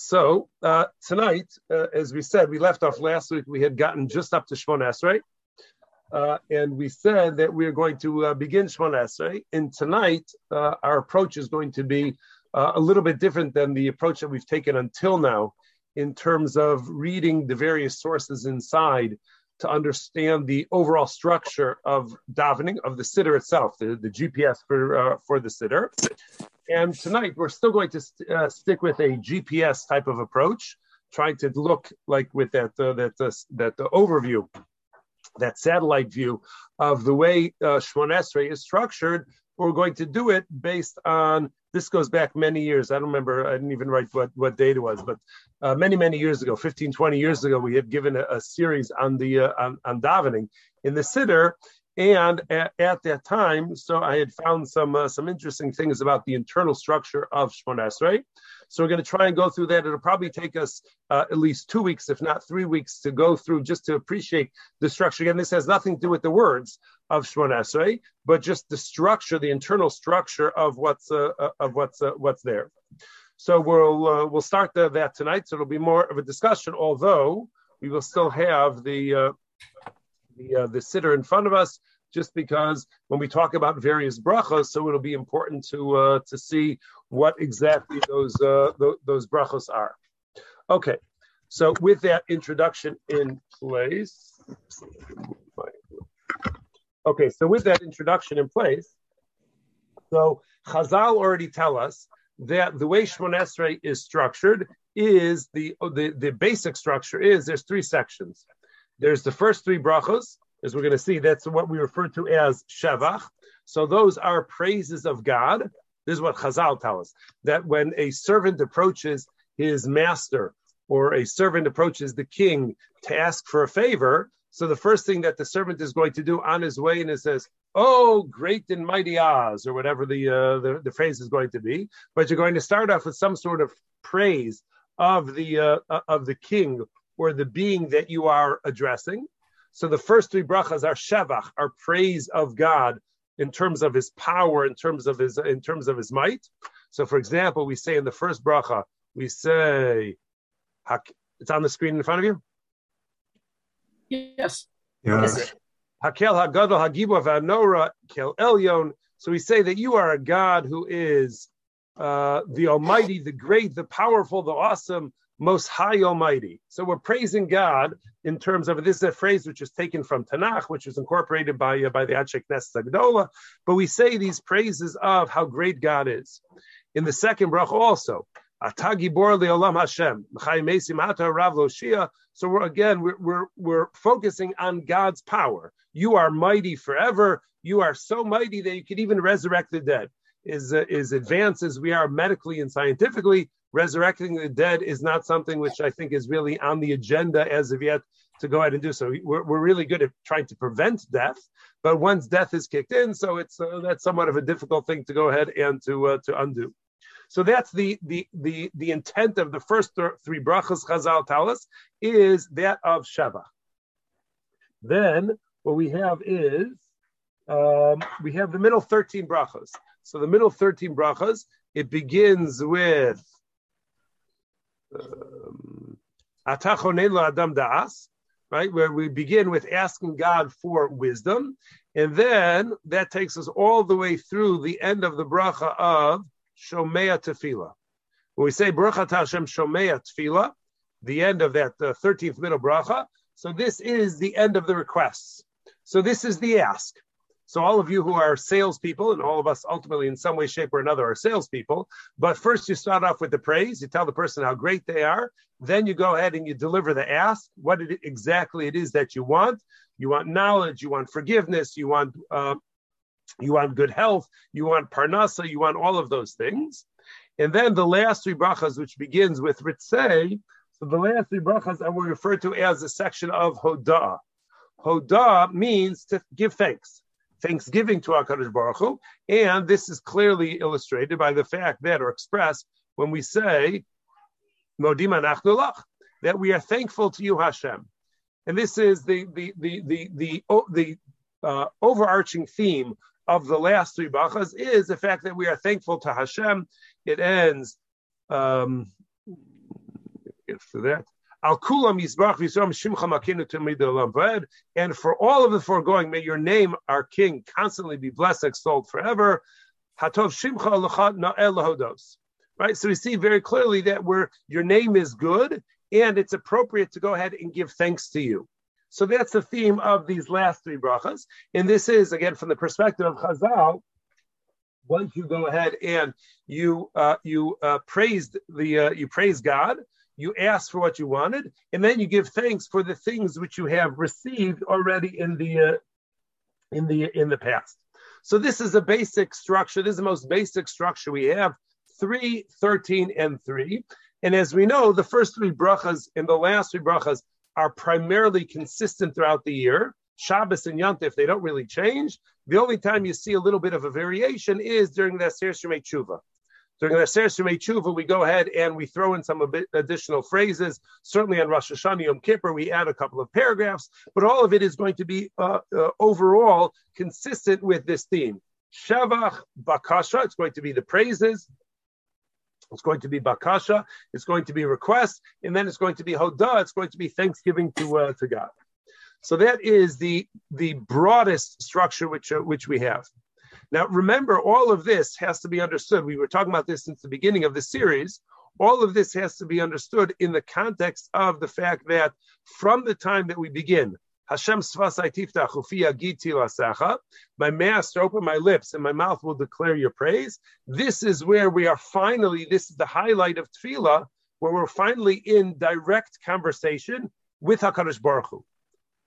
So uh, tonight, uh, as we said, we left off last week. We had gotten just up to Shmon Esrei, uh, and we said that we are going to uh, begin Shmon Esrei. And tonight, uh, our approach is going to be uh, a little bit different than the approach that we've taken until now, in terms of reading the various sources inside to understand the overall structure of davening of the siddur itself, the, the GPS for for the siddur. And tonight we're still going to st- uh, stick with a GPS type of approach, trying to look like with that uh, that uh, that the overview, that satellite view of the way uh, Shmon is structured. We're going to do it based on this goes back many years. I don't remember. I didn't even write what, what date it was, but uh, many, many years ago, 15, 20 years ago, we had given a, a series on the uh, on, on davening in the siddur, and at, at, that time, so I had found some uh, some interesting things about the internal structure of Shmon Esrei. So we're going to try and go through that. It'll probably take us uh, at least two weeks, if not three weeks, to go through just to appreciate the structure. Again, this has nothing to do with the words of Shmon Esrei, but just the structure, the internal structure of what's uh, uh of what's uh, what's there. So we'll uh, we'll start the, that tonight. So it'll be more of a discussion, although we will still have the the uh, the siddur in front of us, just because when we talk about various brachos, so it'll be important to uh, to see what exactly those uh, th- those brachos are. Okay, so with that introduction in place, okay, so with that introduction in place, so Chazal already tell us that the way Shmon Esrei is structured is the, the the basic structure is there's three sections. There's the first three brachos, as we're going to see. That's what we refer to as shavach. So those are praises of God. This is what Chazal tell us that when a servant approaches his master or a servant approaches the king to ask for a favor, so the first thing that the servant is going to do on his way and it says, "Oh, great and mighty Oz," or whatever the, uh, the, the phrase is going to be. But you're going to start off with some sort of praise of the uh, of the king or the being that you are addressing. So the first three brachas are shevach, are praise of God in terms of His power, in terms of His in terms of His might. So, for example, we say in the first bracha, we say, it's on the screen in front of you. Yes. Yes. Hakel Hagadol Hagibor Vanora Kel Elyon. So we say that you are a God who is uh, the Almighty, the Great, the Powerful, the Awesome, most high almighty. So we're praising God in terms of this is a phrase which is taken from Tanakh, which was incorporated by uh, by the Anshe Knesset Hagdola. But we say these praises of how great God is. In the second brach also, Leolam Hashem, So we're again we're, we're we're focusing on God's power. You are mighty forever. You are so mighty that you can even resurrect the dead. Is uh, is advanced as we are medically and scientifically resurrecting the dead is not something which I think is really on the agenda as of yet to go ahead and do so. We're, we're really good at trying to prevent death, but once death is kicked in, so it's uh, that's somewhat of a difficult thing to go ahead and to uh, to undo. So that's the the the the intent of the first th- three brachas Chazal tell us is that of Sheva. Then what we have is um, we have the middle thirteen brachas. So the middle thirteen brachas it begins with um, Adam Da'as, right, where we begin with asking God for wisdom, and then that takes us all the way through the end of the bracha of Shomea Tefillah. When we say Bracha Hashem Shomea Tefillah, the end of that uh, 13th middle bracha, so this is the end of the requests. So this is the ask. So all of you who are salespeople, and all of us ultimately in some way, shape, or another are salespeople. But first you start off with the praise. You tell the person how great they are. Then you go ahead and you deliver the ask, what it, exactly it is that you want. You want knowledge. You want forgiveness. You want uh, you want good health. You want parnasa. You want all of those things. And then the last three brachas, which begins with ritzei. So the last three brachas are referred to as a section of hodah. Hodah means to give thanks thanksgiving to HaKadosh Baruch Hu. And this is clearly illustrated by the fact that, or expressed, when we say, Modim lach, that we are thankful to you, Hashem. And this is the the the the the, the uh, overarching theme of the last three brachas is the fact that we are thankful to Hashem. It ends. Um, get that. And for all of the foregoing, may your name, our King, constantly be blessed, extolled forever. Right. So we see very clearly that where your name is good, and it's appropriate to go ahead and give thanks to you. So that's the theme of these last three brachas. And this is, again, from the perspective of Chazal, once you go ahead and you uh, you uh, praised the uh, you praise God, you ask for what you wanted, and then you give thanks for the things which you have received already in the uh, in the in the past. So this is a basic structure. This is the most basic structure we have: three, 13, and three. And as we know, the first three brachas and the last three brachas are primarily consistent throughout the year. Shabbos and Yantif, they don't really change. The only time you see a little bit of a variation is during the Aseres Yemei Tshuva. During the Aseres Yemei Tshuva, we go ahead and we throw in some additional phrases. Certainly on Rosh Hashanah Yom Kippur, we add a couple of paragraphs, but all of it is going to be uh, uh, overall consistent with this theme. Shavach Bakasha, it's going to be the praises. It's going to be bakasha, it's going to be request, and then it's going to be hoda, it's going to be thanksgiving to uh, to God. So that is the the broadest structure which uh, which we have. Now remember, all of this has to be understood. We were talking about this since the beginning of the series. All of this has to be understood in the context of the fact that from the time that we begin Hashem. My master, open my lips and my mouth will declare your praise. This is where we are finally, this is the highlight of tefillah, where we're finally in direct conversation with HaKadosh Baruch Hu.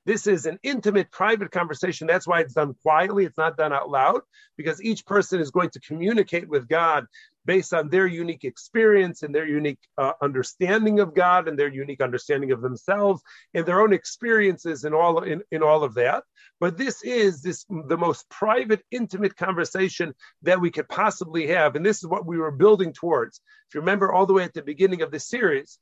This is an intimate, private conversation. That's why it's done quietly. It's not done out loud because each person is going to communicate with God based on their unique experience and their unique uh, understanding of God and their unique understanding of themselves and their own experiences and all in, in all of that. But this is this the most private, intimate conversation that we could possibly have. And this is what we were building towards. If you remember all the way at the beginning of the series,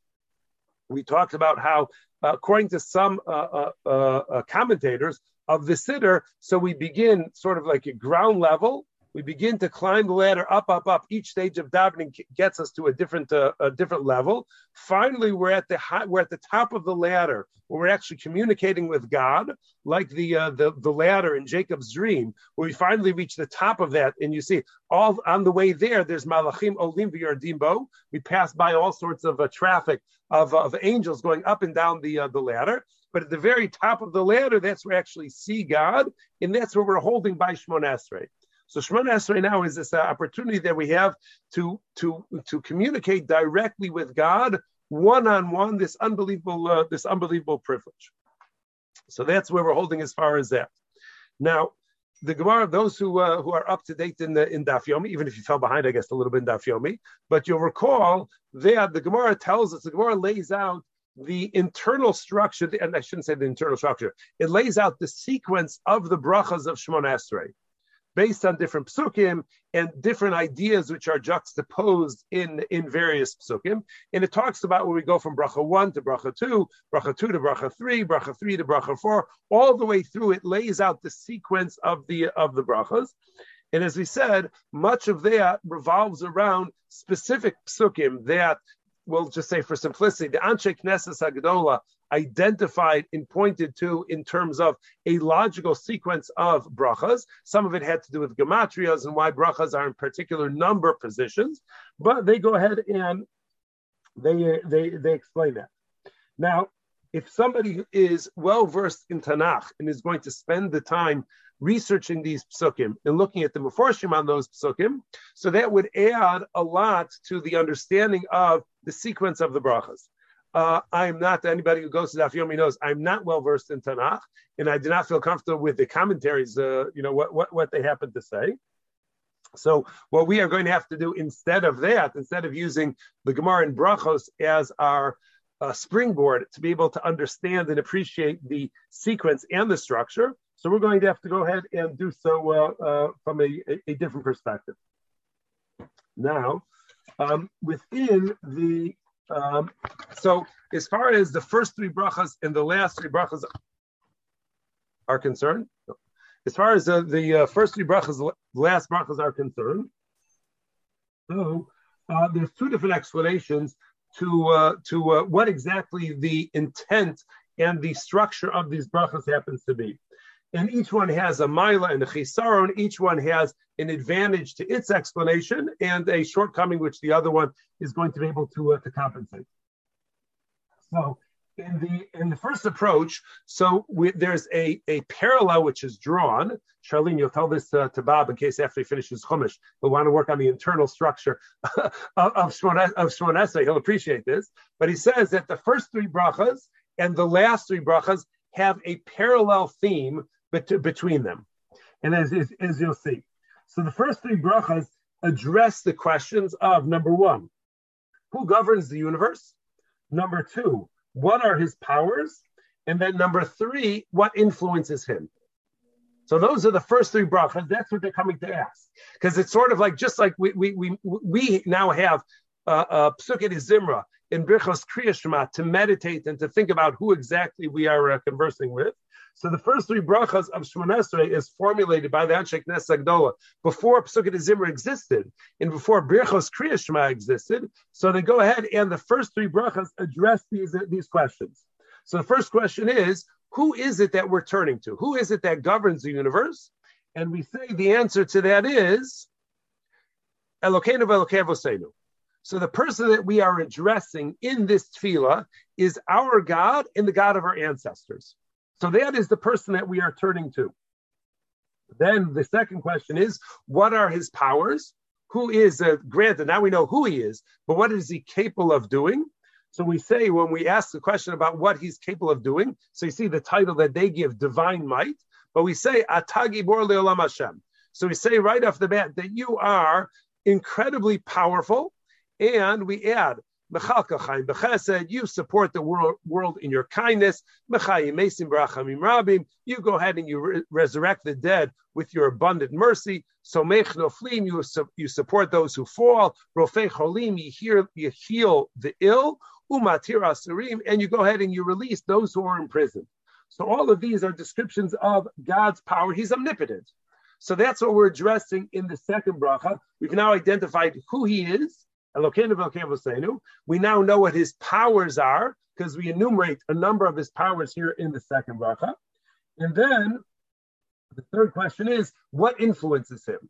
we talked about how, uh, according to some uh, uh, uh, commentators of the siddur, so we begin sort of like a ground level we begin to climb the ladder up, up, up. Each stage of davening gets us to a different, uh, a different level. Finally, we're at the high, we're at the top of the ladder, where we're actually communicating with God, like the uh, the the ladder in Jacob's dream, where we finally reach the top of that, and you see all on the way there. There's malachim olim v'yardimbo. We pass by all sorts of uh, traffic of, of angels going up and down the uh, the ladder. But at the very top of the ladder, that's where we actually see God, and that's where we're holding by Shmon Esrei. So Shemona Esrei now is this uh, opportunity that we have to to to communicate directly with God one on one. This unbelievable uh, this unbelievable privilege. So that's where we're holding as far as that. Now, the Gemara, those who uh, who are up to date in the in Daf Yomi, even if you fell behind, I guess a little bit in Daf Yomi, but you'll recall that the Gemara tells us the Gemara lays out the internal structure, and I shouldn't say the internal structure. It lays out the sequence of the brachas of Shemon Esrei based on different psukim and different ideas which are juxtaposed in, in various psukim. And it talks about where we go from bracha one to bracha two, bracha two to bracha three, bracha three to bracha four, all the way through. It lays out the sequence of the of the brachas. And as we said, much of that revolves around specific psukim that we'll just say for simplicity, the Anshe Knesset Hagdola identified and pointed to in terms of a logical sequence of brachas. Some of it had to do with gematrias and why brachas are in particular number positions, but they go ahead and they they they explain that. Now, if somebody is well versed in Tanakh and is going to spend the time researching these psukim and looking at the maforshim on those psukim, so that would add a lot to the understanding of the sequence of the brachas. Uh, I'm not anybody who goes to Daf Yomi knows I'm not well versed in Tanakh, and I do not feel comfortable with the commentaries. Uh, you know what, what what they happen to say. So what we are going to have to do instead of that, instead of using the Gemara and Brachos as our uh, springboard to be able to understand and appreciate the sequence and the structure, so we're going to have to go ahead and do so uh, uh, from a, a, different perspective. Now, um, within the um, so as far as the first three brachas and the last three brachas are concerned, as far as the uh, first three brachas, last brachas are concerned, so uh, there's two different explanations to uh, to uh, what exactly the intent and the structure of these brachas happens to be. And each one has a mila and a chisaron. Each one has an advantage to its explanation and a shortcoming which the other one is going to be able to, uh, to compensate. So in the in the first approach, so we, there's a, a parallel which is drawn. Charlene, you'll tell this to, to Bob in case after he finishes Chumash, he'll want to work on the internal structure of, of He'll appreciate this. But he says that the first three brachas and the last three brachas have a parallel theme bet- between them. And as, as, as you'll see. So the first three brachas address the questions of number one, who governs the universe? Number two, what are his powers? And then number three, what influences him? So those are the first three brachas. That's what they're coming to ask. Because it's sort of like, just like we, we, we, we now have uh, uh, Psukkot Zimra in Birchos Kriya to meditate and to think about who exactly we are uh, conversing with. So the first three brachas of Shemon Esrei is formulated by the Anshe Knesset Hagdola before Psukkot Zimra existed and before Birchos Kriya Shema existed. So they go ahead and the first three brachas address these, these questions. So the first question is, who is it that we're turning to? Who is it that governs the universe? And we say the answer to that is Elokeinu v'Elokeinu So the person that we are addressing in this tefillah is our God and the God of our ancestors. So that is the person that we are turning to. Then the second question is, what are his powers? Who is, uh, granted, now we know who he is, but what is he capable of doing? So we say when we ask the question about what he's capable of doing, so you see the title that they give, divine might, but we say Ata Gibor Leolam Hashem. So we say right off the bat that you are incredibly powerful, and we add you support the world, world in your kindness. You go ahead and you re- resurrect the dead with your abundant mercy. So you, you support those who fall. You, hear, you heal the ill. And you go ahead and you release those who are in prison. So all of these are descriptions of God's power. He's omnipotent. So that's what we're addressing in the second bracha. We've now identified who he is we now know what his powers are because we enumerate a number of his powers here in the second bracha. And then the third question is what influences him?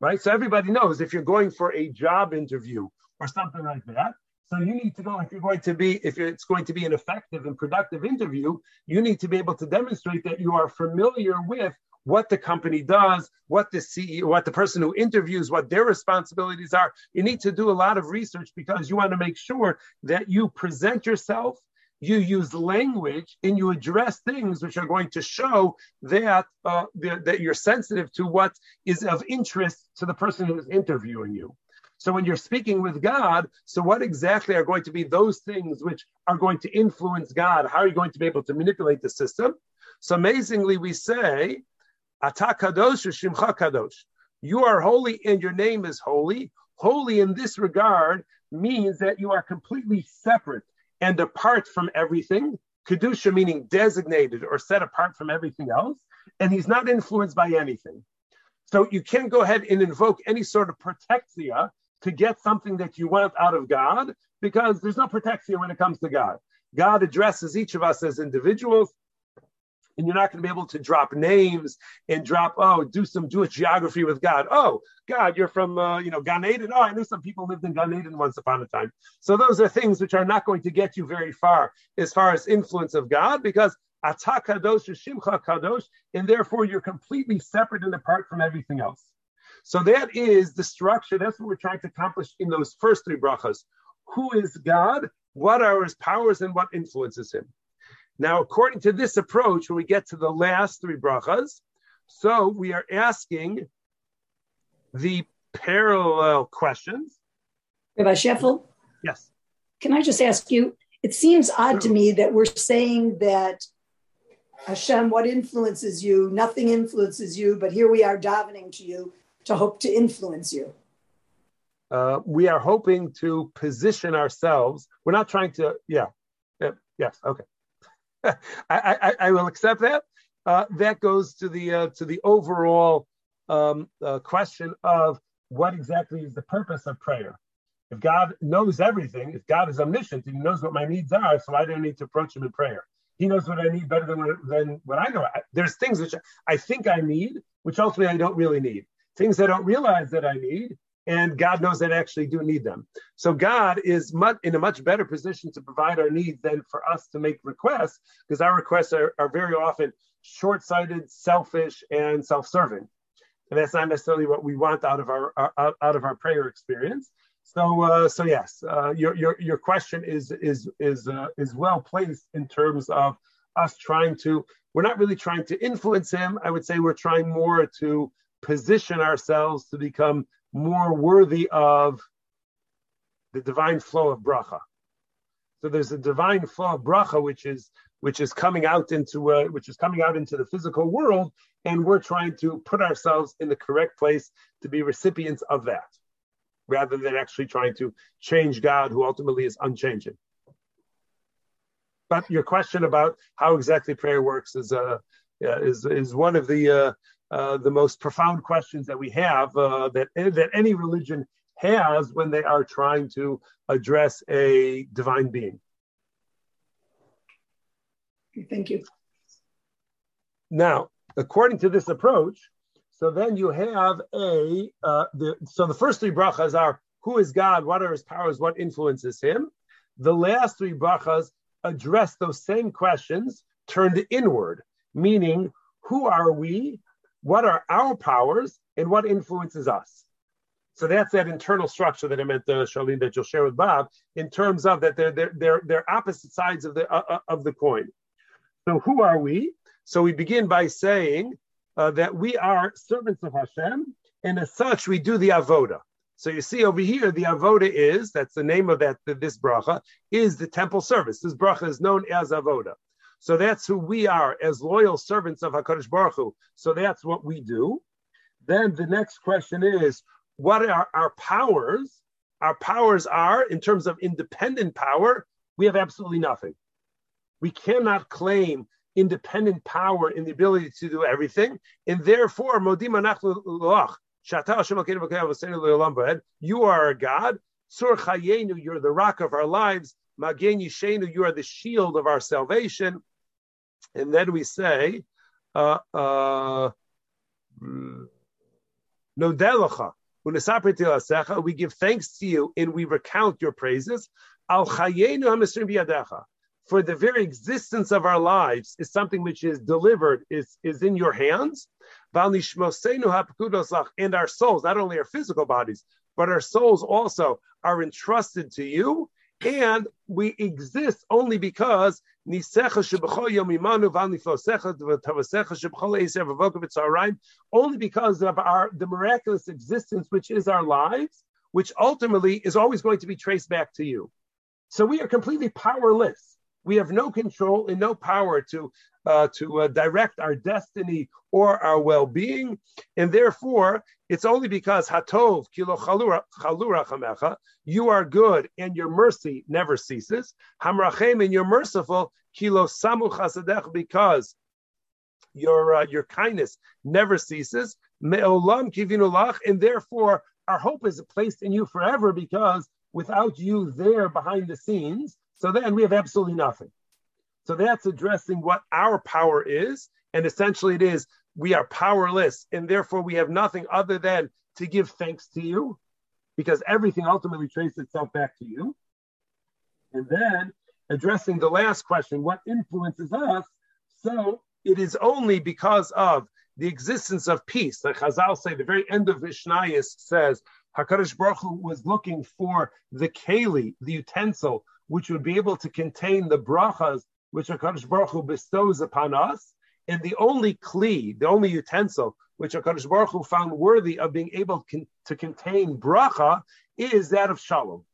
Right? So everybody knows if you're going for a job interview or something like that, so you need to know if you're going to be, if it's going to be an effective and productive interview, you need to be able to demonstrate that you are familiar with what the company does, what the CEO, what the person who interviews, what their responsibilities are. You need to do a lot of research because you want to make sure that you present yourself, you use language, and you address things which are going to show that uh, that you're sensitive to what is of interest to the person who is interviewing you. So when you're speaking with God, so what exactly are going to be those things which are going to influence God? How are you going to be able to manipulate the system? So amazingly, we say Ata kadosh kadosh. You are holy and your name is holy. Holy in this regard means that you are completely separate and apart from everything. Kedusha meaning designated or set apart from everything else. And he's not influenced by anything. So you can't go ahead and invoke any sort of protexia to get something that you want out of God because there's no protexia when it comes to God. God addresses each of us as individuals and you're not going to be able to drop names and drop oh do some Jewish geography with God. Oh God, you're from uh, you know Gan Eden. Oh, I knew some people lived in Gan Eden once upon a time. So those are things which are not going to get you very far as far as influence of God because Atah Kadosh Shimcha Kadosh, and therefore you're completely separate and apart from everything else. So that is the structure. That's what we're trying to accomplish in those first three brachas. Who is God? What are his powers and what influences him? Now, according to this approach, when we get to the last three brachas, so we are asking the parallel questions. Rabbi Sheffel? Yes. Can I just ask you? It seems odd to me that we're saying that Hashem, what influences you? Nothing influences you, but here we are davening to you to hope to influence you. Uh, we are hoping to position ourselves. We're not trying to, yeah, yeah yes, okay. I, I, I, will accept that. Uh, that goes to the uh, to the overall um, uh, question of what exactly is the purpose of prayer. If God knows everything, if God is omniscient He knows what my needs are, so I don't need to approach Him in prayer. He knows what I need better than than what I know. There's things which I think I need, which ultimately I don't really need. Things I don't realize that I need, and God knows that I actually do need them. So God is much, in a much better position to provide our needs than for us to make requests, because our requests are, are very often short-sighted, selfish, and self-serving, and that's not necessarily what we want out of our, our out of our prayer experience. So, uh, so yes, uh, your your your question is is is uh, is well placed in terms of us trying to. We're not really trying to influence him. I would say we're trying more to position ourselves to become more worthy of the divine flow of bracha. So there's a divine flow of bracha which is which is coming out into uh, which is coming out into the physical world, and we're trying to put ourselves in the correct place to be recipients of that, rather than actually trying to change God, who ultimately is unchanging. But your question about how exactly prayer works is uh, is is one of the uh, uh, the most profound questions that we have uh, that that any religion has when they are trying to address a divine being. Thank you. Now, according to this approach, so then you have a uh, the so the first three brachas are who is God, what are His powers, what influences Him. The last three brachas address those same questions turned inward, meaning who are we, what are our powers and what influences us. So that's that internal structure that I meant, uh, Charlene, that you'll share with Bob, in terms of that they're they're they're, they're opposite sides of the uh, uh, of the coin. So who are we? So we begin by saying uh, that we are servants of Hashem, and as such we do the avoda. So you see over here, the avoda is that's the name of that this bracha is the temple service. This bracha is known as avoda. So that's who we are as loyal servants of Hakadosh Baruch Hu. So that's what we do. Then the next question is, what are our powers? Our powers are, in terms of independent power, we have absolutely nothing. We cannot claim independent power in the ability to do everything, and therefore, Modim you are a God. Sur Chayenu, you're the rock of our lives. Magen Yishenu, you are the shield of our salvation. And then we say, uh, uh, we give thanks to you and we recount your praises. Al For the very existence of our lives is something which is delivered, is, is in your hands. And our souls, not only our physical bodies, but our souls also are entrusted to you and we exist only because only because of our the miraculous existence which is our lives which ultimately is always going to be traced back to you. So we are completely powerless. We have no control and no power to uh, to uh, direct our destiny or our well-being, and therefore it's only because hatov kilo chalura chamecha, you are good and your mercy never ceases. Hamrachem and you're merciful kilo samu chasadech because your uh, your kindness never ceases. Me'olam kivinulach, and therefore our hope is placed in you forever because without you there behind the scenes, so then we have absolutely nothing. So that's addressing what our power is. And essentially it is we are powerless and therefore we have nothing other than to give thanks to you because everything ultimately traces itself back to you. And then addressing the last question, what influences us? So it is only because of the existence of peace. Like Chazal say, the very end of Vishnayis says, HaKadosh Baruch Hu was looking for the keli, the utensil, which would be able to contain the brachas which HaKadosh Baruch Hu bestows upon us. And the only kli, the only utensil which HaKadosh Baruch Hu found worthy of being able con- to contain bracha is that of shalom,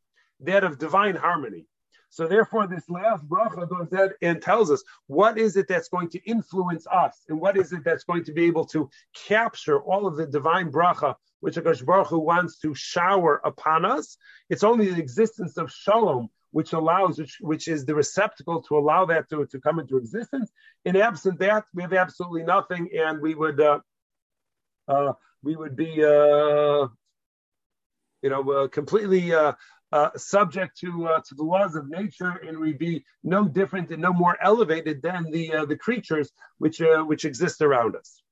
that of divine harmony. So therefore, this last bracha goes ahead and tells us what is it that's going to influence us, and what is it that's going to be able to capture all of the divine bracha which HaKadosh Baruch Hu wants to shower upon us. It's only the existence of shalom which allows, which, which is the receptacle to allow that to, to come into existence. In absent that, we have absolutely nothing, and we would uh, uh, we would be uh, you know uh, completely uh, uh, subject to to the laws of nature, and we'd be no different and no more elevated than the the creatures which which exist around us.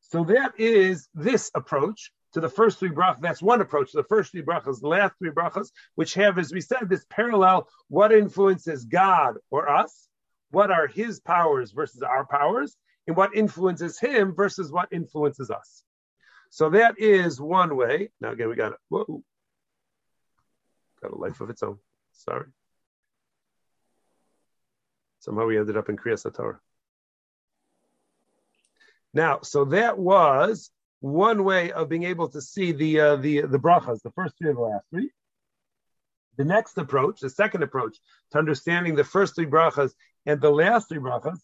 So that is this approach to the first three brachas. That's one approach. The first three brachas, the last three brachas, which have, as we said, this parallel: what influences God or us, what are His powers versus our powers, and what influences Him versus what influences us. So that is one way. Now again, we got. Whoa, got a life of its own. Sorry. Somehow we ended up in Kriyas Torah. Now, so that was one way of being able to see the uh, the the brachas, the first three and the last three. The next approach, the second approach to understanding the first three brachas and the last three brachas,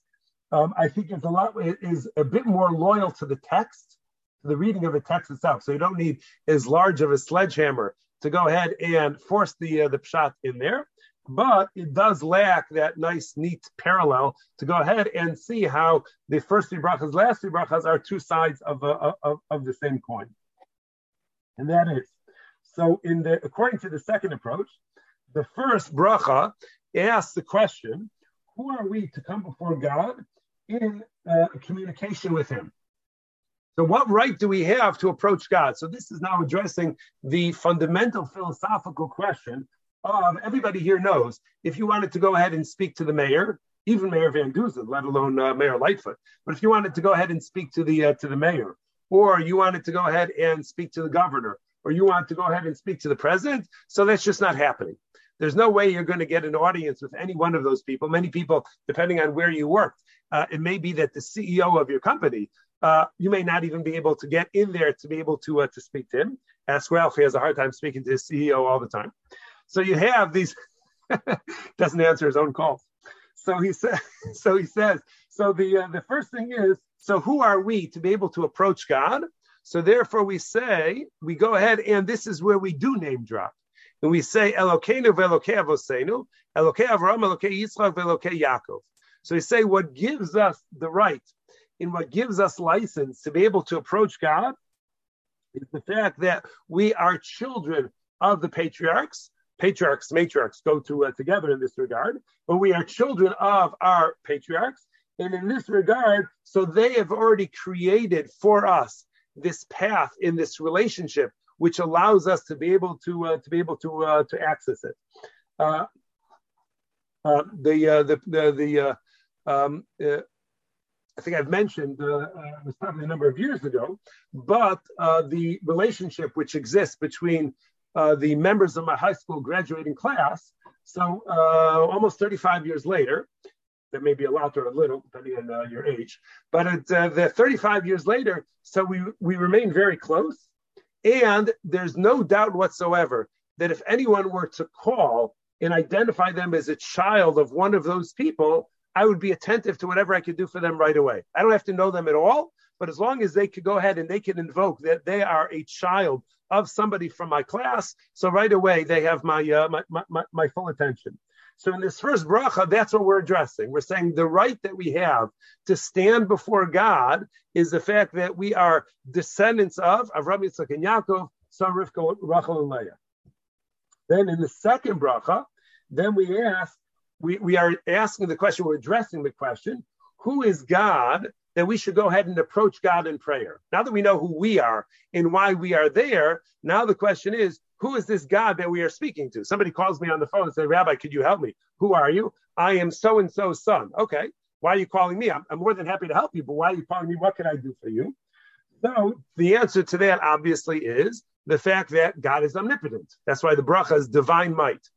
um, I think is a lot is a bit more loyal to the text, to the reading of the text itself. So you don't need as large of a sledgehammer to go ahead and force the uh, the pshat in there but it does lack that nice, neat parallel to go ahead and see how the first three brachas, last three brachas are two sides of, uh, of, of the same coin. And that is, so in the according to the second approach, the first bracha asks the question, who are we to come before God in uh, communication with him? So, what right do we have to approach God? So, this is now addressing the fundamental philosophical question um, everybody here knows if you wanted to go ahead and speak to the mayor, even Mayor Van Duzen, let alone uh, Mayor Lightfoot, but if you wanted to go ahead and speak to the uh, to the mayor, or you wanted to go ahead and speak to the governor, or you want to go ahead and speak to the president, so that's just not happening. There's no way you're going to get an audience with any one of those people. Many people, depending on where you worked, uh, it may be that the CEO of your company, uh, you may not even be able to get in there to be able to uh, to speak to him. Ask Ralph; he has a hard time speaking to his CEO all the time. So you have these doesn't answer his own calls. So he says. So he says. So the uh, the first thing is. So who are we to be able to approach God? So therefore we say we go ahead and this is where we do name drop. And we say Elokeinu ve'Elokei Avosenu, Elokei Avram, Elokei Yitzchak, ve'Elokei Yaakov. So we say what gives us the right and what gives us license to be able to approach God is the fact that we are children of the patriarchs patriarchs, matriarchs go to uh, together in this regard, but we are children of our patriarchs. And in this regard, so they have already created for us this path in this relationship, which allows us to be able to uh, to be able to uh, to access it. Uh, uh the, uh, the the the uh, um, I think I've mentioned it was probably a number of years ago, but the relationship which exists between uh, the members of my high school graduating class. So uh, almost 35 years later, that may be a lot or a little, depending on uh, your age, but it, uh, the 35 years later, so we, we remain very close. And there's no doubt whatsoever that if anyone were to call and identify them as a child of one of those people, I would be attentive to whatever I could do for them right away. I don't have to know them at all, but as long as they could go ahead and they can invoke that they are a child of somebody from my class. So right away they have my, uh, my, my, my full attention. So in this first bracha, that's what we're addressing. We're saying the right that we have to stand before God is the fact that we are descendants of Avram Yitzchak and Yaakov, son Rivka, Rachel, and Leah. Then in the second bracha, then we ask, we, we are asking the question, we're addressing the question, who is God that we should go ahead and approach God in prayer. Now that we know who we are and why we are there, now the question is, who is this God that we are speaking to? Somebody calls me on the phone and says, Rabbi, could you help me? Who are you? I am so and so's son. Okay. Why are you calling me? I'm, I'm more than happy to help you, but why are you calling me? What can I do for you? So the answer to that obviously is the fact that God is omnipotent. That's why the bracha is divine might.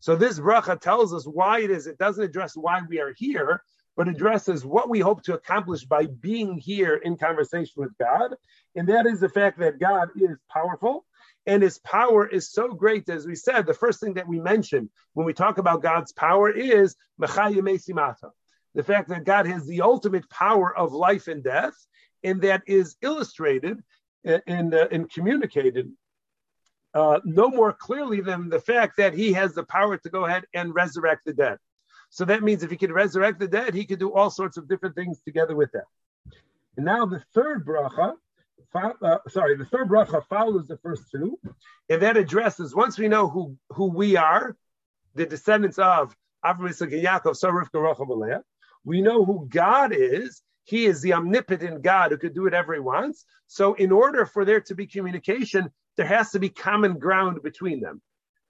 So this bracha tells us why it is. It doesn't address why we are here, but addresses what we hope to accomplish by being here in conversation with God. And that is the fact that God is powerful and his power is so great. As we said, the first thing that we mention when we talk about God's power is the fact that God has the ultimate power of life and death, and that is illustrated and, uh, and communicated uh, no more clearly than the fact that he has the power to go ahead and resurrect the dead. So that means if he could resurrect the dead, he could do all sorts of different things together with that. And now the third bracha uh, sorry, the third bracha follows the first two, and that addresses once we know who who we are, the descendants of Avram, Yitzchak, and Yaakov, so Rivka, Rachel, We know who God is. He is the omnipotent God who could do whatever He wants. So, in order for there to be communication, there has to be common ground between them.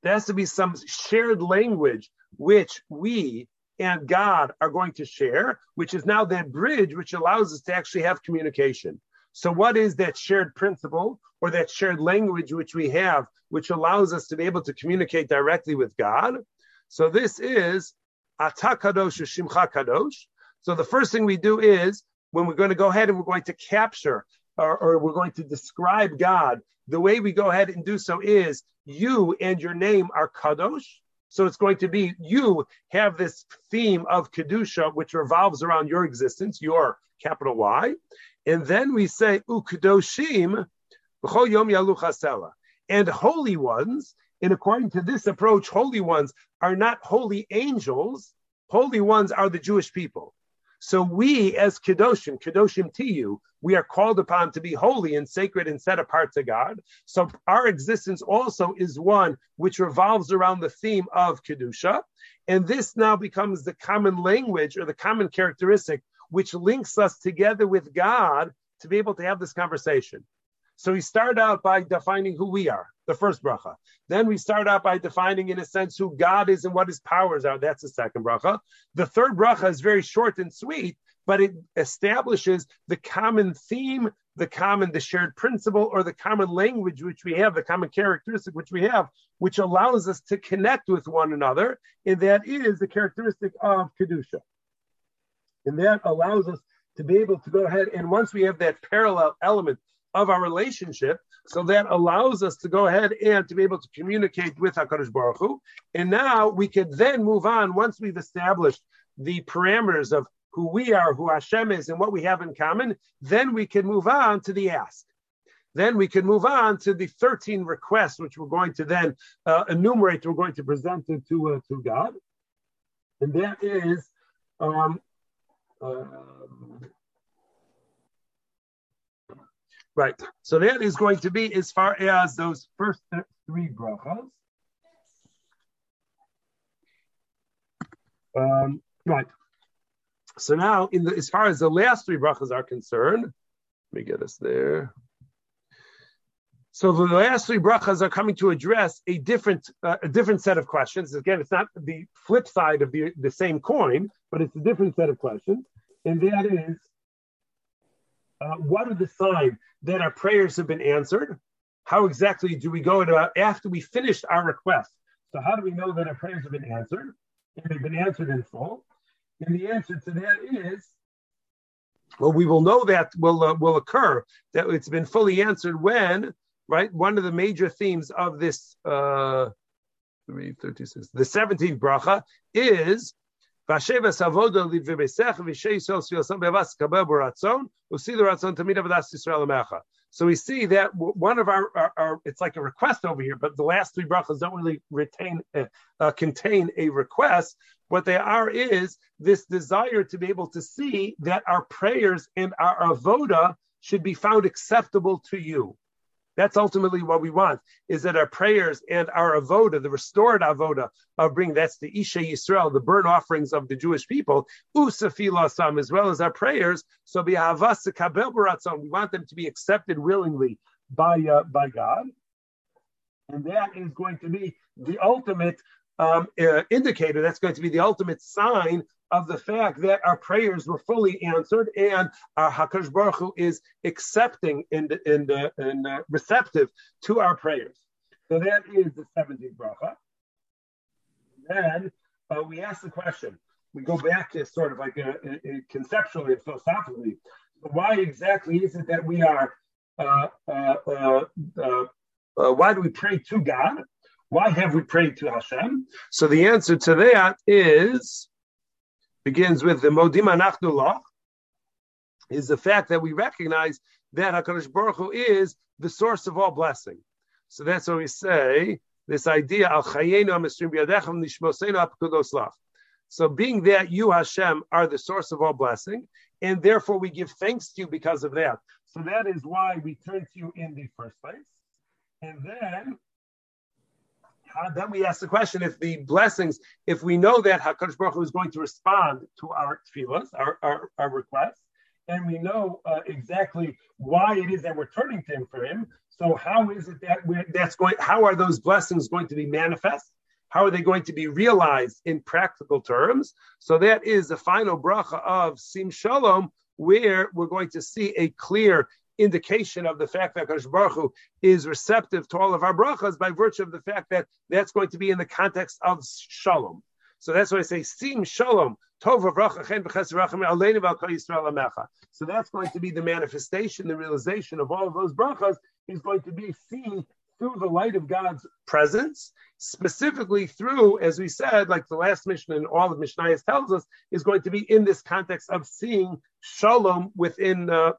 There has to be some shared language which we and God are going to share, which is now that bridge which allows us to actually have communication. So, what is that shared principle or that shared language which we have, which allows us to be able to communicate directly with God? So, this is Ata Kadosh Shimcha Kadosh. So, the first thing we do is when we're going to go ahead and we're going to capture or, or we're going to describe God, the way we go ahead and do so is you and your name are Kadosh. So it's going to be you have this theme of Kedusha, which revolves around your existence, your capital Y. And then we say, Yaluchasela. And holy ones, and according to this approach, holy ones are not holy angels, holy ones are the Jewish people. So we, as Kedoshim, Kedoshim to you, we are called upon to be holy and sacred and set apart to God. So our existence also is one which revolves around the theme of Kedusha. And this now becomes the common language or the common characteristic which links us together with God to be able to have this conversation. So we start out by defining who we are, the first bracha. Then we start out by defining, in a sense, who God is and what his powers are. That's the second bracha. The third bracha is very short and sweet, but it establishes the common theme, the common, the shared principle, or the common language which we have, the common characteristic which we have, which allows us to connect with one another. And that is the characteristic of Kedusha. And that allows us to be able to go ahead and once we have that parallel element of our relationship, so that allows us to go ahead and to be able to communicate with Hakadosh Baruch Hu. And now we could then move on once we've established the parameters of who we are, who Hashem is, and what we have in common. Then we can move on to the ask. Then we can move on to the 13 requests, which we're going to then uh, enumerate. We're going to present it to uh, to God, and that is um, um, right. So that is going to be as far as those first three brachas. Um, right. So now, in the, as far as the last three brachas are concerned, let me get us there. So the last three brachas are coming to address a different uh, a different set of questions. Again, it's not the flip side of the, the same coin, but it's a different set of questions. And that is, uh, what are the signs that our prayers have been answered? How exactly do we go about after we finished our request? So how do we know that our prayers have been answered? And they've been answered in full. And the answer to that is well, we will know that will uh, will occur that it's been fully answered when right? One of the major themes of this uh, 336, the 17th bracha is Amecha. So we see that one of our, our, our, it's like a request over here, but the last three brachas don't really retain uh, uh, contain a request. What they are is this desire to be able to see that our prayers and our avoda should be found acceptable to you. That's ultimately what we want, is that our prayers and our avoda, the restored avoda of bring, that's the Isha Yisrael, the burnt offerings of the Jewish people, usafilasam, as well as our prayers. So we want them to be accepted willingly by, uh, by God. And that is going to be the ultimate um, uh, indicator, that's going to be the ultimate sign of the fact that our prayers were fully answered and our Hakadosh Baruch Hu is accepting and, and, uh, uh, receptive to our prayers. So that is the 17th bracha. Then uh, we ask the question. We go back to sort of like a, a, a conceptually and philosophically. Why exactly is it that we are? Uh, uh, uh, why do we pray to God? Why have we prayed to Hashem? So the answer to that is begins with the Modim Anachnu is the fact that we recognize that HaKadosh Baruch Hu is the source of all blessing. So that's what we say, this idea, Al So being that you, Hashem, are the source of all blessing, and therefore we give thanks to you because of that. So that is why we turn to you in the first place. And then, then we ask the question: If the blessings, if we know that Hakadosh Baruch Hu is going to respond to our tefillas, our, our, our requests, and we know uh, exactly why it is that we're turning to Him for Him. So how is it that we're, that's going? How are those blessings going to be manifest? How are they going to be realized in practical terms? So that is the final bracha of Sim Shalom, where we're going to see a clear indication of the fact that Kadosh Baruch Hu is receptive to all of our brachas by virtue of the fact that that's going to be in the context of shalom. So that's why I say sim shalom So that's going to be the manifestation, the realization of all of those brachas is going to be seen through the light of God's presence, specifically through, as we said, like the last mishnah and all of Mishnayos tells us, is going to be in this context of seeing shalom within uh,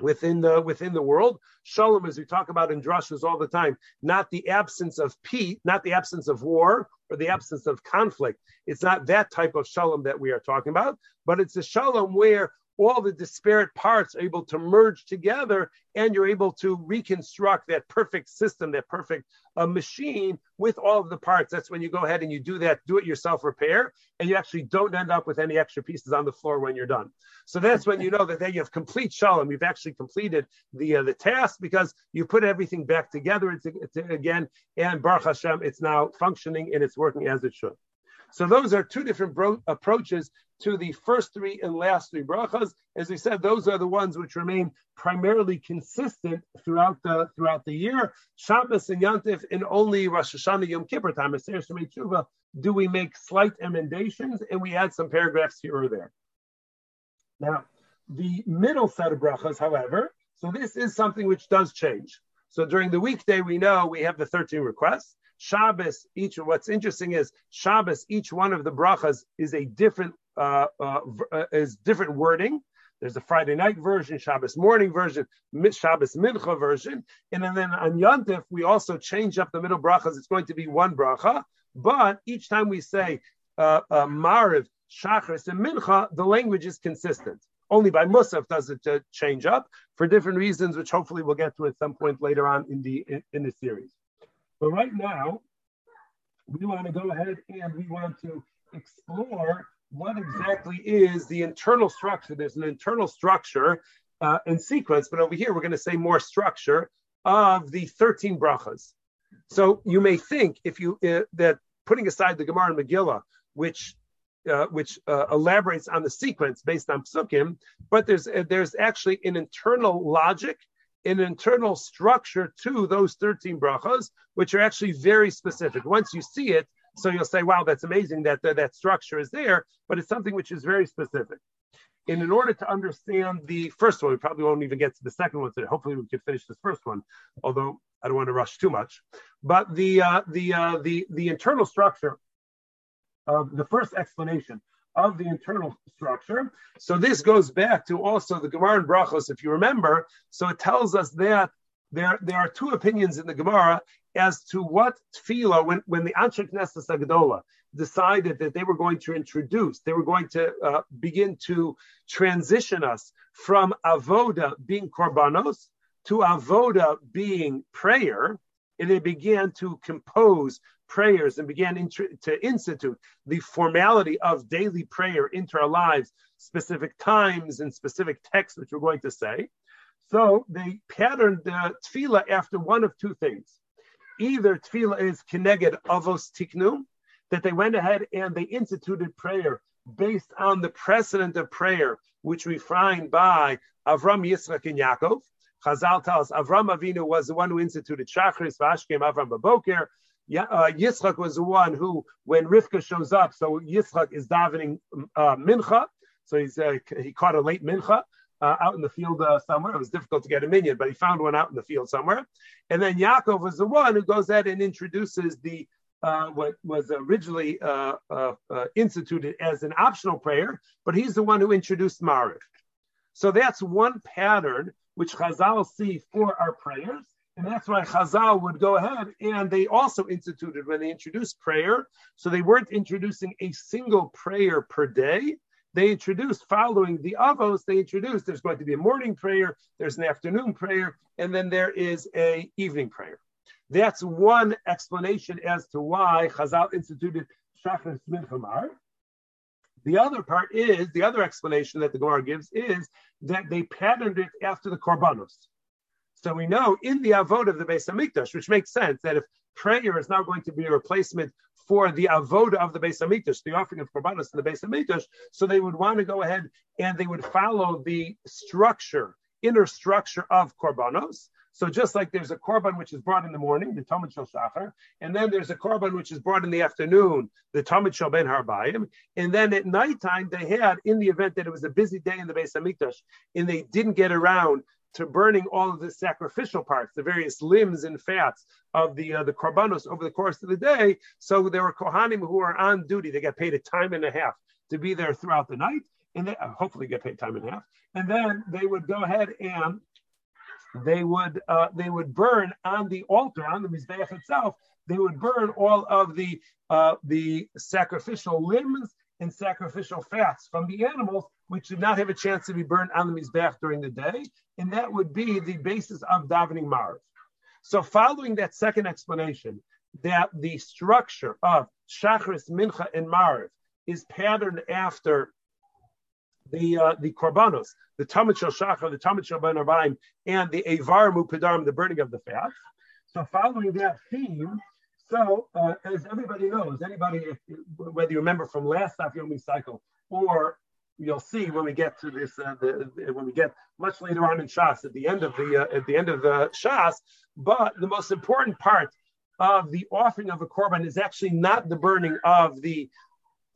within the within the world. Shalom, as we talk about in drushes all the time, not the absence of peace, not the absence of war or the absence of conflict. It's not that type of shalom that we are talking about, but it's a shalom where all the disparate parts are able to merge together and you're able to reconstruct that perfect system, that perfect uh, machine with all of the parts. That's when you go ahead and you do that do it yourself repair and you actually don't end up with any extra pieces on the floor when you're done. So that's when you know that then you have complete shalom. You've actually completed the uh, the task because you put everything back together it's, it's, again and Baruch Hashem, it's now functioning and it's working as it should. So those are two different bro- approaches to the first three and last three brachas. As we said, those are the ones which remain primarily consistent throughout the throughout the year. Shabbos and Yontif in only Rosh Hashanah Yom Kippur time, do we make slight emendations and we add some paragraphs here or there. Now, the middle set of brachas, however, so this is something which does change. So during the weekday, we know we have the 13 requests. Shabbos, each what's interesting is Shabbos, each one of the brachas is a different uh, uh, uh, is different wording. There's a Friday night version, Shabbos morning version, Shabbos mincha version, and then on Yontif we also change up the middle brachas. It's going to be one bracha, but each time we say uh, uh, Mariv, Shachris, and Mincha, the language is consistent. Only by Musaf does it uh, change up for different reasons, which hopefully we'll get to at some point later on in the in, in the series. But right now, we want to go ahead and we want to explore what exactly is the internal structure. There's an internal structure uh, and sequence, but over here we're going to say more structure of the 13 brachas. So you may think if you uh, that putting aside the Gemara and Megillah, which uh, which uh, elaborates on the sequence based on psukim, but there's uh, there's actually an internal logic an internal structure to those 13 brachas, which are actually very specific. Once you see it, so you'll say, wow, that's amazing that that, that structure is there, but it's something which is very specific. And in order to understand the first one, we probably won't even get to the second one. So hopefully we can finish this first one, although I don't want to rush too much. But the uh, the uh, the the internal structure of the first explanation of the internal structure. So this goes back to also the Gemara and Brachos, if you remember. So it tells us that there, there are two opinions in the Gemara as to what tefillah, when, when the Anshe Knesset Hagdola decided that they were going to introduce, they were going to uh, begin to transition us from avoda being korbanos to avoda being prayer, and they began to compose prayers and began to institute the formality of daily prayer into our lives, specific times and specific texts, which we're going to say. So they patterned the tefillah after one of two things. Either tefillah is kineged avos tiknu, that they went ahead and they instituted prayer based on the precedent of prayer, which we find by Avram, Yitzchak, and Yaakov. Chazal tells Avram Avinu was the one who instituted Shachris, Vashkem, Avram Baboker. Yeah, uh, Yitzchak was the one who, when Rivka shows up, so Yitzchak is davening uh, mincha, so he's uh, he caught a late mincha uh, out in the field uh, somewhere. It was difficult to get a minyan, but he found one out in the field somewhere. And then Yaakov was the one who goes ahead and introduces the uh, what was originally instituted as an optional prayer, but he's the one who introduced Mariv. So that's one pattern which Chazal see for our prayers. And that's why Chazal would go ahead and they also instituted when they introduced prayer. So they weren't introducing a single prayer per day. they introduced following the avos, they introduced there's going to be a morning prayer, there's an afternoon prayer, and then there is a evening prayer. That's one explanation as to why Chazal instituted Shachris Mincha The other part is the other explanation that the Gemara gives is that they patterned it after the korbanos. So we know in the avod of the Beis Hamikdash, which makes sense that if prayer is now going to be a replacement for the avoda of the Beis Hamikdash, the offering of korbanos in the Beis Hamikdash, so they would want to go ahead and they would follow the structure, inner structure of korbanos. So just like there's a korban which is brought in the morning, the Tamid Shel Shachar, and then there's a korban which is brought in the afternoon, the Tamid Shel Ben Harbayim, and then at nighttime they had, in the event that it was a busy day in the Beis Hamikdash, and they didn't get around to burning all of the sacrificial parts, the various limbs and fats of the uh, the korbanos over the course of the day. So there were kohanim who are on duty. They get paid a time and a half to be there throughout the night, and they uh, hopefully get paid time and a half. And then they would go ahead and they would uh, they would burn on the altar on the mizbeach itself. They would burn all of the uh, the sacrificial limbs and sacrificial fats from the animals, which did not have a chance to be burned on the Mizbeach during the day. And that would be the basis of davening Mariv. So, following that second explanation, that the structure of Shachris, Mincha, and Mariv is patterned after the uh, the korbanos, the Tamid Shel Shachar, the Tamid Shel Ben and the Evar Mupadarm, the burning of the fat. So, following that theme, so, uh, as everybody knows, anybody, whether you remember from last Daf Yomi cycle or you'll see when we get to this, uh, the, when we get much later on in Shas at the end of the uh, at the end of the Shas. But the most important part of the offering of a korban is actually not the burning of the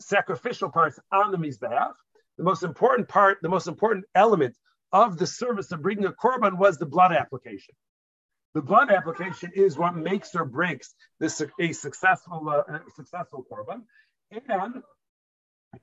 sacrificial parts on the mizbeach. The most important part, the most important element of the service of bringing a korban was the blood application. The blood application is what makes or breaks this a successful uh, successful korban. And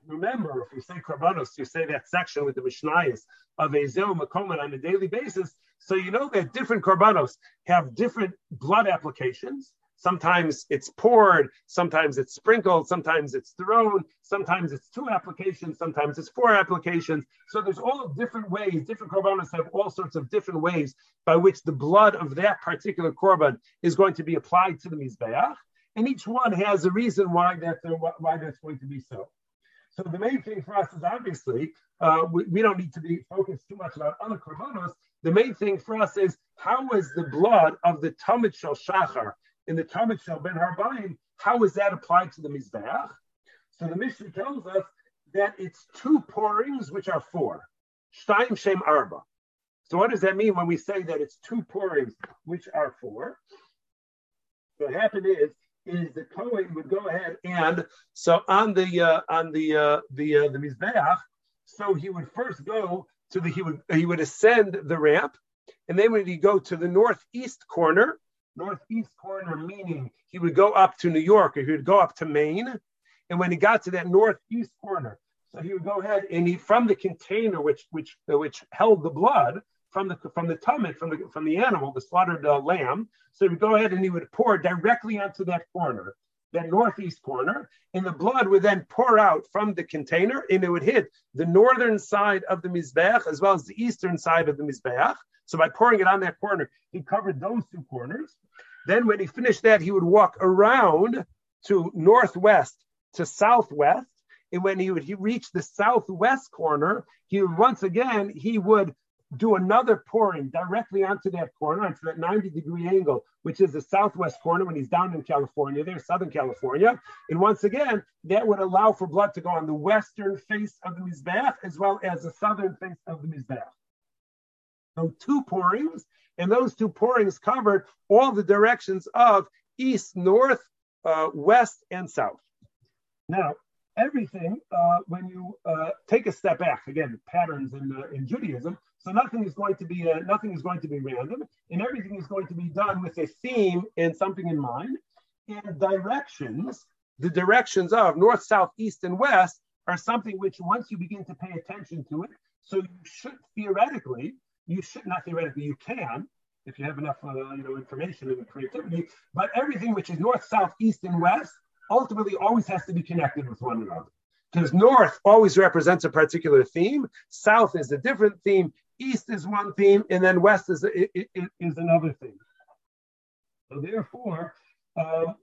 remember, if you say korbanos, you say that section with the mishnayos of Eizehu Mekoman on a daily basis. So you know that different korbanos have different blood applications. Sometimes it's poured, sometimes it's sprinkled, sometimes it's thrown, sometimes it's two applications, sometimes it's four applications. So there's all different ways. Different korbanos have all sorts of different ways by which the blood of that particular korban is going to be applied to the mizbeach, and each one has a reason why that's why that's going to be so. So the main thing for us is obviously uh, we, we, don't need to be focused too much about other korbanos. The main thing for us is how is the blood of the Tamid Shel Shachar in the Tamid Shel Ben Harbayim, how is that applied to the Mizbeach? So the Mishnah tells us that it's two pourings, which are four. Shtayim Shehen Arba. So what does that mean when we say that it's two pourings, which are four? What happened is, is the Kohen would go ahead and so on the uh, on the uh, the uh, the mizbeach, so he would first go to the he would he would ascend the ramp, and then when he go to the northeast corner, northeast corner, meaning he would go up to New York or he would go up to Maine. And when he got to that northeast corner, so he would go ahead and he from the container which which which held the blood from the from the tummy from the from the animal, the slaughtered uh, lamb. So he would go ahead and he would pour directly onto that corner, that northeast corner, and the blood would then pour out from the container, and it would hit the northern side of the mizbeach as well as the eastern side of the mizbeach. So by pouring it on that corner, he covered those two corners. Then when he finished that, he would walk around to northwest to southwest. And when he would he reach the southwest corner, he would once again he would do another pouring directly onto that corner, onto that 90 degree angle, which is the southwest corner when he's down in California, there, Southern California. And once again, that would allow for blood to go on the western face of the Mizbeach as well as the southern face of the Mizbeach. So two pourings, and those two pourings covered all the directions of east, north, uh, west, and south. Now, everything, uh, when you uh, take a step back, again, patterns in, uh, in Judaism, so nothing is going to be uh, nothing is going to be random, and everything is going to be done with a theme and something in mind. And directions, the directions of north, south, east, and west, are something which once you begin to pay attention to it, so you should theoretically you should not theoretically you can if you have enough uh, you know information and creativity. But everything which is north, south, east, and west ultimately always has to be connected with one another. Because north always represents a particular theme, south is a different theme, east is one theme, and then west is, is another theme. So therefore, uh,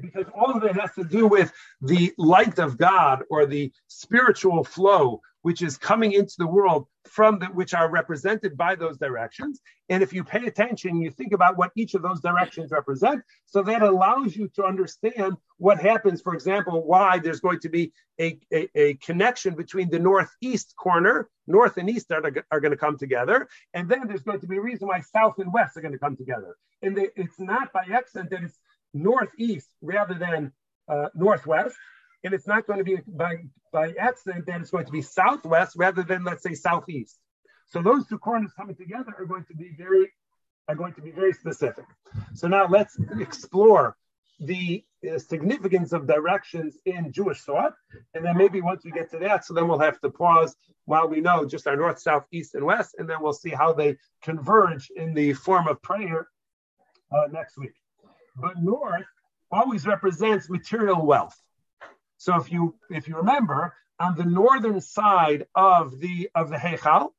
because all of it has to do with the light of God or the spiritual flow which is coming into the world from the, which are represented by those directions. And if you pay attention, you think about what each of those directions represent. So that allows you to understand what happens, for example, why there's going to be a, a, a connection between the northeast corner, north and east are, are going to come together. And then there's going to be a reason why south and west are going to come together. And they, it's not by accident that it's northeast rather than uh, northwest and it's not going to be by, by accident that it's going to be southwest rather than let's say southeast. So those two corners coming together are going to be very are going to be very specific. So now let's explore the uh, significance of directions in Jewish thought, and then maybe once we get to that, so then we'll have to pause while we know just our north, south, east, and west, and then we'll see how they converge in the form of prayer uh, next week. But north always represents material wealth. So if you if you remember, on the northern side of the of the Heichal,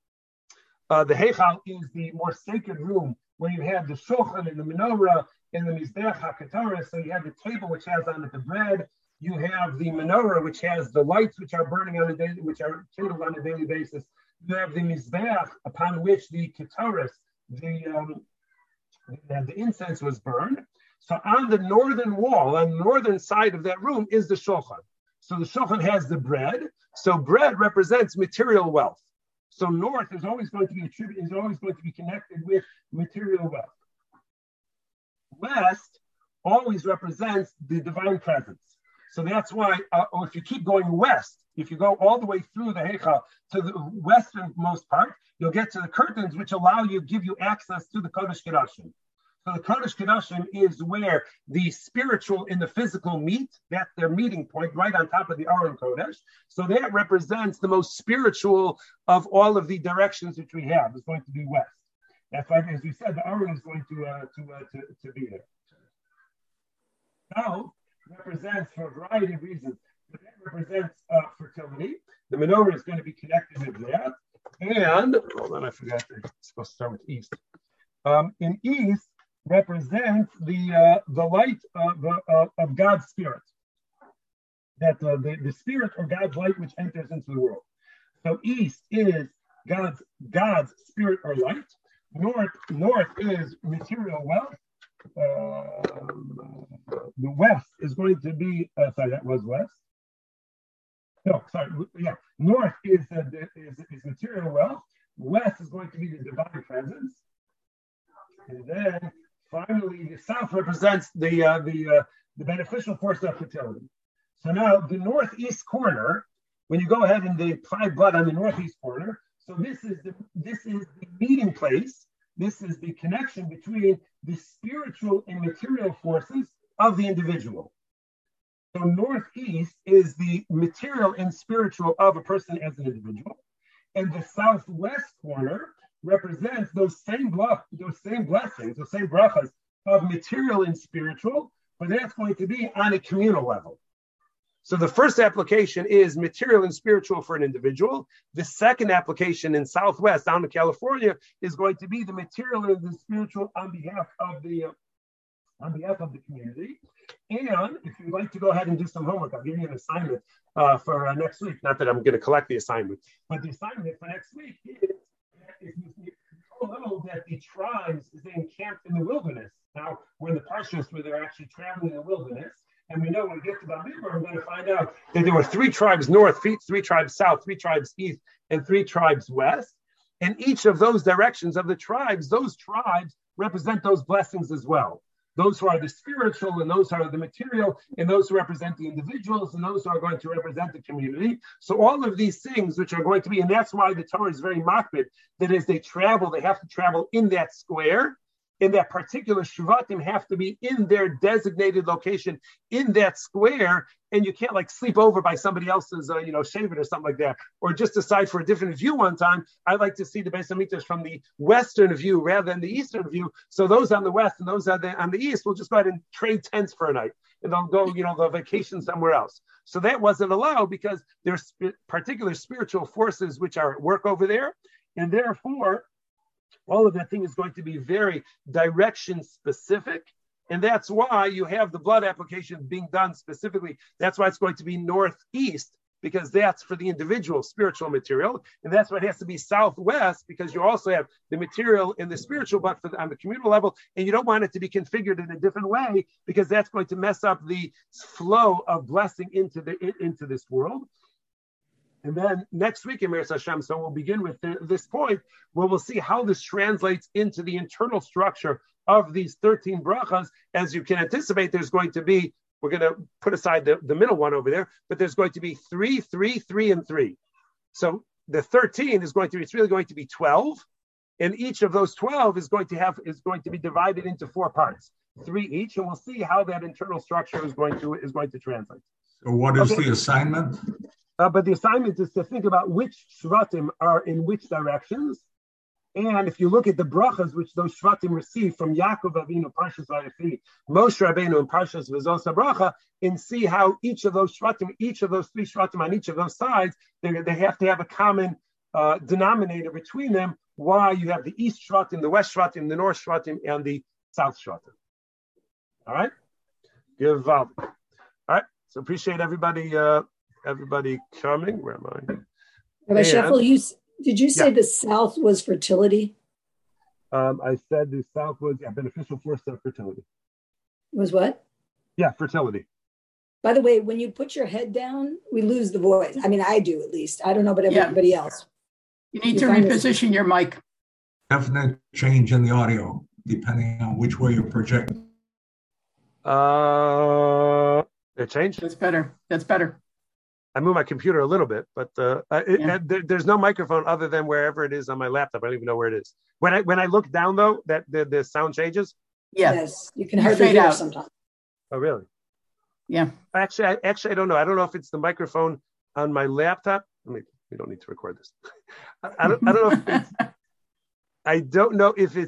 uh, the Heichal is the more sacred room where you have the shulchan and the menorah and the mizbeach hakataris. So you have the table which has on it the bread. You have the menorah which has the lights which are burning on a daily, which are kindled on a daily basis. You have the mizbeach upon which the kataris, the um, the, the incense was burned. So on the northern wall, on the northern side of that room, is the shulchan. So the shulchan has the bread. So bread represents material wealth. So north is always going to be attributed, is always going to be connected with material wealth. West always represents the divine presence. So that's why, uh, or if you keep going west, if you go all the way through the Heichal to the westernmost part, you'll get to the curtains, which allow you, give you access to the Kodesh Kedoshim. The Kodesh Kedoshim is where the spiritual and the physical meet. That's their meeting point, right on top of the Aron Kodesh. So that represents the most spiritual of all of the directions which we have. It's going to be west. That's why, as we said, the Aron is going to uh, to, uh, to to be there. Now represents for a variety of reasons. But that represents uh, fertility. The menorah is going to be connected with that. And hold on, I forgot. It's supposed to start with east. Um, in east, represents the uh, the light of, uh, of God's spirit. That uh, the, the spirit or God's light which enters into the world. So east is God's God's spirit or light. North north is material wealth. Uh, the west is going to be uh, sorry that was west. No, sorry, yeah. North is, uh, is is material wealth. West is going to be the divine presence. And then Finally, the south represents the uh, the uh, the beneficial force of fertility. So now the northeast corner, when you go ahead and they apply blood on the northeast corner, so this is the this is the meeting place. This is the connection between the spiritual and material forces of the individual. So northeast is the material and spiritual of a person as an individual, and the southwest corner represents those same bluff, those same blessings, those same brachas of material and spiritual, but that's going to be on a communal level. So the first application is material and spiritual for an individual. The second application in Southwest, down in California, is going to be the material and the spiritual on behalf of the uh, on behalf of the community. And if you'd like to go ahead and do some homework, I'll give you an assignment uh, for uh, next week. Not that I'm going to collect the assignment, but the assignment for next week is if you know that the tribes they encamped in the wilderness. Now we're in the parshas where they're actually traveling in the wilderness. And we know when we get to Bamidbar, we're going to find out that there were three tribes north, three tribes south, three tribes east, and three tribes west. And each of those directions of the tribes, those tribes represent those blessings as well those who are the spiritual and those who are the material and those who represent the individuals and those who are going to represent the community. So all of these things which are going to be, and that's why the Torah is very makbid, that as they travel, they have to travel in that square in that particular Shvatim have to be in their designated location in that square, and you can't like sleep over by somebody else's, uh, you know, shaving or something like that, or just decide for a different view one time. I like to see the Beis Hamikdash from the western view rather than the eastern view. So those on the west and those on the, on the east will just go ahead and trade tents for a night, and they'll go, you know, they'll vacation somewhere else. So that wasn't allowed because there's particular spiritual forces which are at work over there. And therefore, all of that thing is going to be very direction specific. And that's why you have the blood application being done specifically. That's why it's going to be northeast because that's for the individual spiritual material, and that's why it has to be southwest because you also have the material in the spiritual, but the, on the communal level, and you don't want it to be configured in a different way because that's going to mess up the flow of blessing into the into this world. And then next week in Meretz Hashem, so we'll begin with this point where we'll see how this translates into the internal structure of these 13 brachas. As you can anticipate, there's going to be we're going to put aside the, the middle one over there, but there's going to be three, three, three, and three. So the 13 is going to be, it's really going to be 12. And each of those 12 is going to have, is going to be divided into four parts, three each. And we'll see how that internal structure is going to, is going to translate. So what is okay. the assignment? Uh, but the assignment is to think about which shvatim are in which directions and if you look at the brachas which those shvatim received from Yaakov Avinu, Parshas Vayechi, Moshe Rabbeinu, and Parshas V'zos Bracha, and see how each of those shvatim, each of those three shvatim on each of those sides, they, they have to have a common uh, denominator between them. Why you have the east shvatim, the west shvatim, the north shvatim, and the south shvatim. All right, give uh, all right. So appreciate everybody, uh, everybody coming. Where am I? Rabbi Sheffel, you did you say yeah. the South was fertility? Um, I said the South was yeah, beneficial force of fertility. Was what? Yeah, fertility. By the way, when you put your head down, we lose the voice. I mean, I do at least. I don't know about everybody yeah. else. You need you to reposition your mic. Definite change in the audio depending on which way you project. Uh, it changed. That's better. That's better. I move my computer a little bit, but uh, it, yeah. there, there's no microphone other than wherever it is on my laptop. I don't even know where it is. When I when I look down though, that the, the sound changes. Yeah. Yes, you can hardly hear out. sometimes. Oh really? Yeah. Actually, I, actually I don't know. I don't know if it's the microphone on my laptop. I mean, we don't need to record this. I, I don't. I don't know. If I don't know if it's